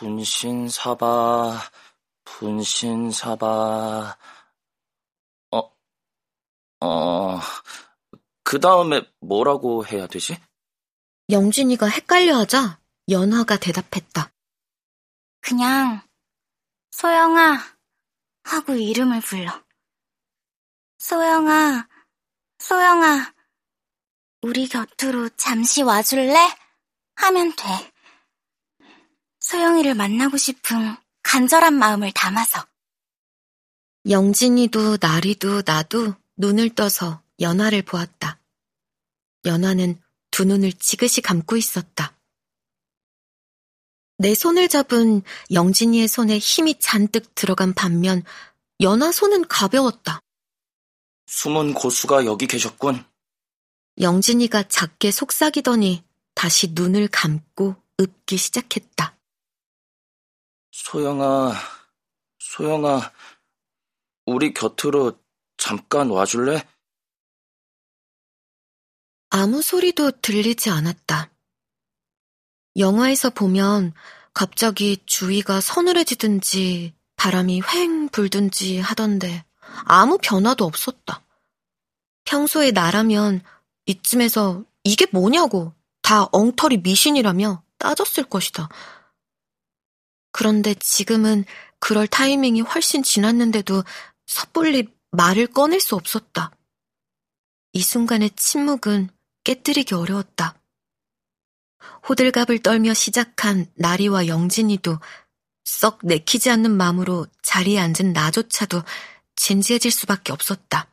분신사바, 분신사바, 어, 어, 그 다음에 뭐라고 해야 되지? 영진이가 헷갈려 하자 연화가 대답했다. 그냥, 소영아, 하고 이름을 불러. 소영아, 소영아, 우리 곁으로 잠시 와줄래? 하면 돼. 소영이를 만나고 싶은 간절한 마음을 담아서. 영진이도 나리도 나도 눈을 떠서 연화를 보았다. 연화는 두 눈을 지그시 감고 있었다. 내 손을 잡은 영진이의 손에 힘이 잔뜩 들어간 반면 연화 손은 가벼웠다. 숨은 고수가 여기 계셨군. 영진이가 작게 속삭이더니 다시 눈을 감고 읊기 시작했다. 소영아, 소영아, 우리 곁으로 잠깐 와줄래? 아무 소리도 들리지 않았다. 영화에서 보면 갑자기 주위가 서늘해지든지 바람이 휑 불든지 하던데 아무 변화도 없었다. 평소에 나라면 이쯤에서 이게 뭐냐고 다 엉터리 미신이라며 따졌을 것이다. 그런데 지금은 그럴 타이밍이 훨씬 지났는데도 섣불리 말을 꺼낼 수 없었다. 이 순간의 침묵은 깨뜨리기 어려웠다. 호들갑을 떨며 시작한 나리와 영진이도 썩 내키지 않는 마음으로 자리에 앉은 나조차도 진지해질 수밖에 없었다.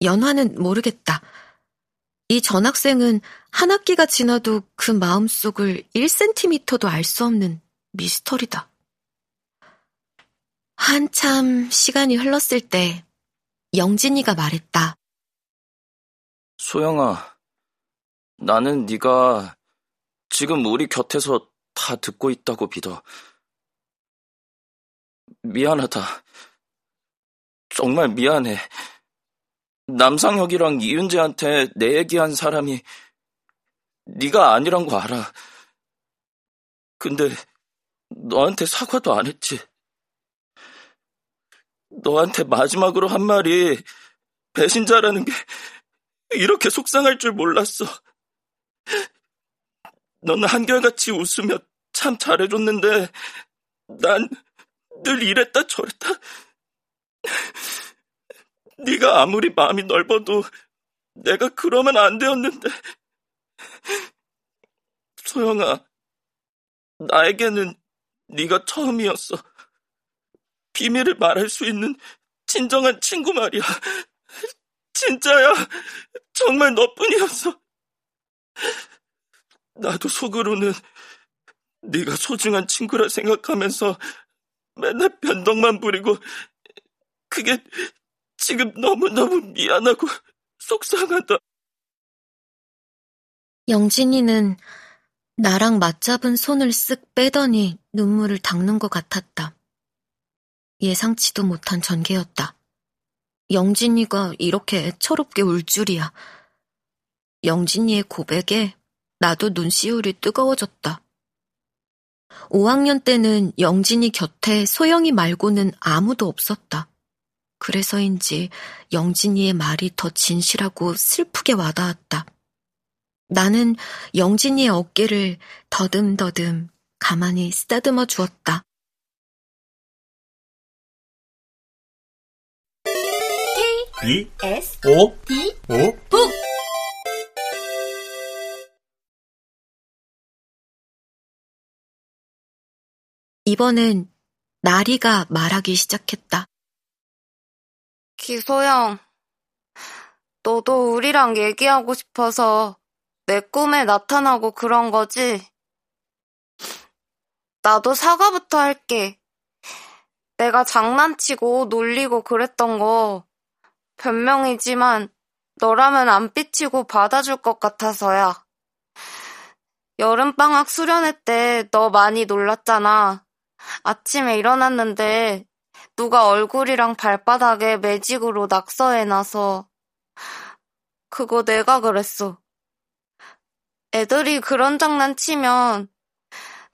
연화는 모르겠다. 이 전학생은 한 학기가 지나도 그 마음속을 1cm도 알 수 없는 미스터리다. 한참 시간이 흘렀을 때 영진이가 말했다. 소영아, 나는 네가 지금 우리 곁에서 다 듣고 있다고 믿어. 미안하다. 정말 미안해. 남상혁이랑 이윤재한테 내 얘기한 사람이 네가 아니란 거 알아. 근데 너한테 사과도 안 했지. 너한테 마지막으로 한 말이 배신자라는 게 이렇게 속상할 줄 몰랐어. 너는 한결같이 웃으며 참 잘해줬는데 난 늘 이랬다 저랬다. 네가 아무리 마음이 넓어도 내가 그러면 안 되었는데. 소영아, 나에게는 네가 처음이었어. 비밀을 말할 수 있는 진정한 친구 말이야. 진짜야. 정말 너뿐이었어. 나도 속으로는 네가 소중한 친구라 생각하면서 맨날 변덕만 부리고 그게 지금 너무너무 미안하고 속상하다. 영진이는 나랑 맞잡은 손을 쓱 빼더니 눈물을 닦는 것 같았다. 예상치도 못한 전개였다. 영진이가 이렇게 애처롭게 울 줄이야. 영진이의 고백에 나도 눈시울이 뜨거워졌다. 5학년 때는 영진이 곁에 소영이 말고는 아무도 없었다. 그래서인지 영진이의 말이 더 진실하고 슬프게 와닿았다. 나는 영진이의 어깨를 더듬더듬 가만히 쓰다듬어 주었다. K, S, O, D, O, 북! 이번엔 나리가 말하기 시작했다. 기소영, 너도 우리랑 얘기하고 싶어서 내 꿈에 나타나고 그런 거지? 나도 사과부터 할게. 내가 장난치고 놀리고 그랬던 거 변명이지만 너라면 안 삐치고 받아줄 것 같아서야. 여름방학 수련회 때 너 많이 놀랐잖아. 아침에 일어났는데 누가 얼굴이랑 발바닥에 매직으로 낙서해놔서 그거 내가 그랬어. 애들이 그런 장난 치면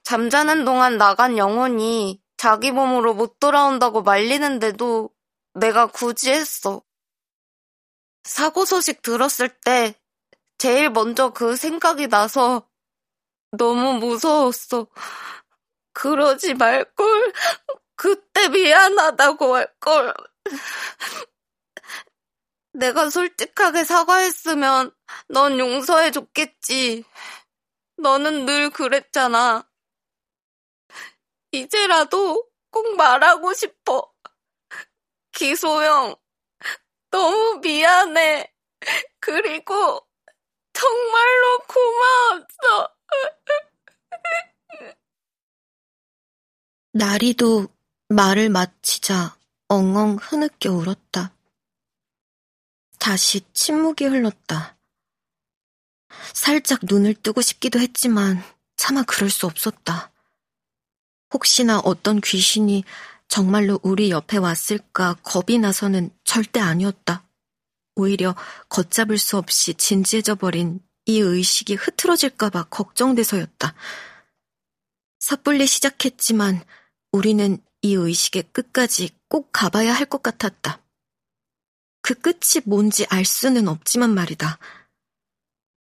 잠자는 동안 나간 영혼이 자기 몸으로 못 돌아온다고 말리는데도 내가 굳이 했어. 사고 소식 들었을 때 제일 먼저 그 생각이 나서 너무 무서웠어. 그러지 말걸. 그때 미안하다고 할걸. 내가 솔직하게 사과했으면 넌 용서해줬겠지. 너는 늘 그랬잖아. 이제라도 꼭 말하고 싶어. 기소영, 너무 미안해. 그리고 정말로 고마웠어. 나리도 말을 마치자 엉엉 흐느껴 울었다. 다시 침묵이 흘렀다. 살짝 눈을 뜨고 싶기도 했지만 차마 그럴 수 없었다. 혹시나 어떤 귀신이 정말로 우리 옆에 왔을까 겁이 나서는 절대 아니었다. 오히려 걷잡을 수 없이 진지해져 버린 이 의식이 흐트러질까봐 걱정돼서였다. 섣불리 시작했지만 우리는 이 의식의 끝까지 꼭 가봐야 할 것 같았다. 그 끝이 뭔지 알 수는 없지만 말이다.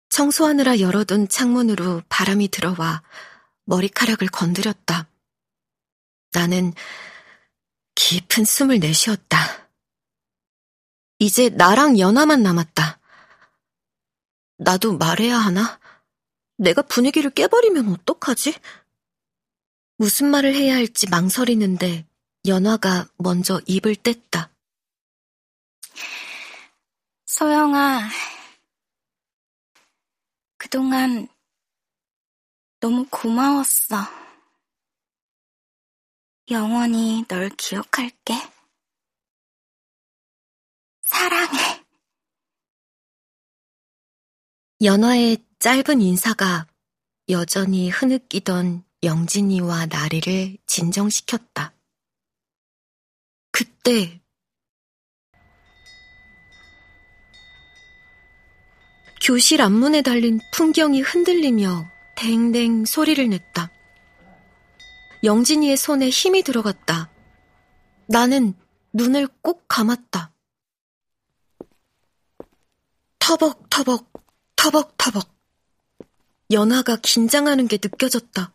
청소하느라 열어둔 창문으로 바람이 들어와 머리카락을 건드렸다. 나는 깊은 숨을 내쉬었다. 이제 나랑 연하만 남았다. 나도 말해야 하나? 내가 분위기를 깨버리면 어떡하지? 무슨 말을 해야 할지 망설이는데 연화가 먼저 입을 뗐다. 소영아, 그동안 너무 고마웠어. 영원히 널 기억할게. 사랑해. 연화의 짧은 인사가 여전히 흐느끼던 영진이와 나리를 진정시켰다. 그때 교실 앞문에 달린 풍경이 흔들리며 댕댕 소리를 냈다. 영진이의 손에 힘이 들어갔다. 나는 눈을 꼭 감았다. 터벅터벅, 터벅터벅. 연아가 긴장하는 게 느껴졌다.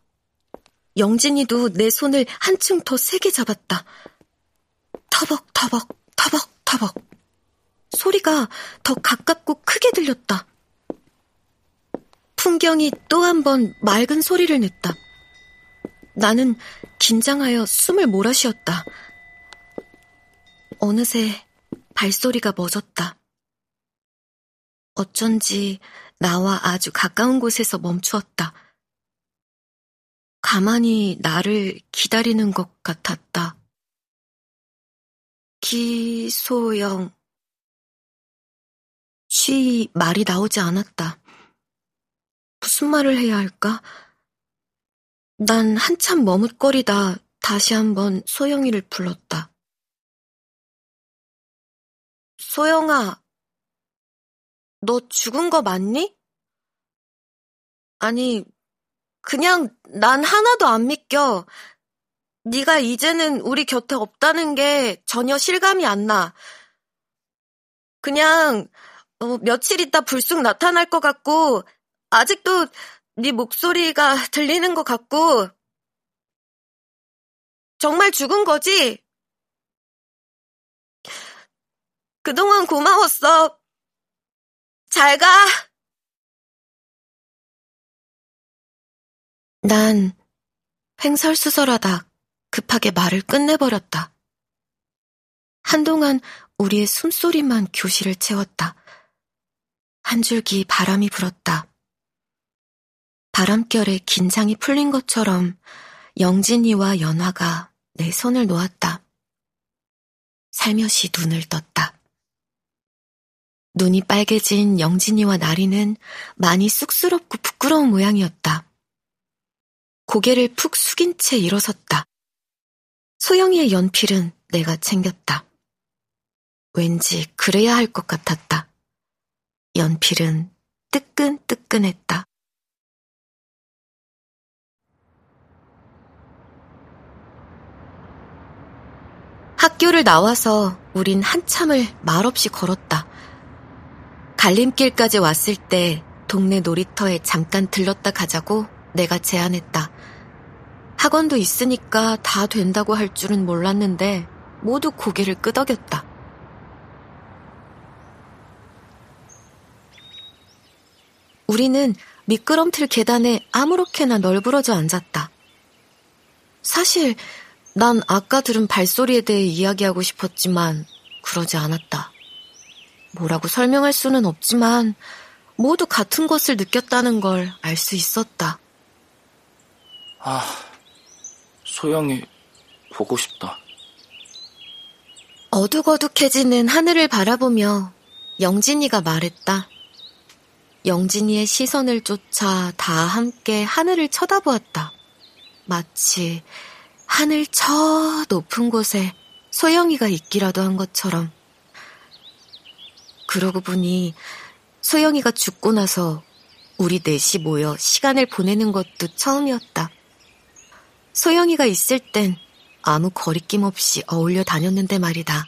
영진이도 내 손을 한층 더 세게 잡았다. 터벅터벅, 터벅터벅. 소리가 더 가깝고 크게 들렸다. 풍경이 또 한 번 맑은 소리를 냈다. 나는 긴장하여 숨을 몰아쉬었다. 어느새 발소리가 멎었다. 어쩐지 나와 아주 가까운 곳에서 멈추었다. 가만히 나를 기다리는 것 같았다. 기소영. 쉬 말이 나오지 않았다. 무슨 말을 해야 할까? 난 한참 머뭇거리다 다시 한번 소영이를 불렀다. 소영아, 너 죽은 거 맞니? 아니, 그냥 난 하나도 안 믿겨. 네가 이제는 우리 곁에 없다는 게 전혀 실감이 안 나. 그냥 어, 며칠 있다 불쑥 나타날 것 같고 아직도 네 목소리가 들리는 것 같고 정말 죽은 거지? 그동안 고마웠어. 잘 가. 난 횡설수설하다 급하게 말을 끝내버렸다. 한동안 우리의 숨소리만 교실을 채웠다. 한 줄기 바람이 불었다. 바람결에 긴장이 풀린 것처럼 영진이와 연화가 내 손을 놓았다. 살며시 눈을 떴다. 눈이 빨개진 영진이와 나리는 많이 쑥스럽고 부끄러운 모양이었다. 고개를 푹 숙인 채 일어섰다. 소영이의 연필은 내가 챙겼다. 왠지 그래야 할 것 같았다. 연필은 뜨끈뜨끈했다. 학교를 나와서 우린 한참을 말없이 걸었다. 갈림길까지 왔을 때 동네 놀이터에 잠깐 들렀다 가자고 내가 제안했다. 학원도 있으니까 다 된다고 할 줄은 몰랐는데 모두 고개를 끄덕였다. 우리는 미끄럼틀 계단에 아무렇게나 널브러져 앉았다. 사실 난 아까 들은 발소리에 대해 이야기하고 싶었지만 그러지 않았다. 뭐라고 설명할 수는 없지만 모두 같은 것을 느꼈다는 걸 알 수 있었다. 아, 소영이 보고 싶다. 어둑어둑해지는 하늘을 바라보며 영진이가 말했다. 영진이의 시선을 쫓아 다 함께 하늘을 쳐다보았다. 마치 하늘 저 높은 곳에 소영이가 있기라도 한 것처럼. 그러고 보니 소영이가 죽고 나서 우리 넷이 모여 시간을 보내는 것도 처음이었다. 소영이가 있을 땐 아무 거리낌 없이 어울려 다녔는데 말이다.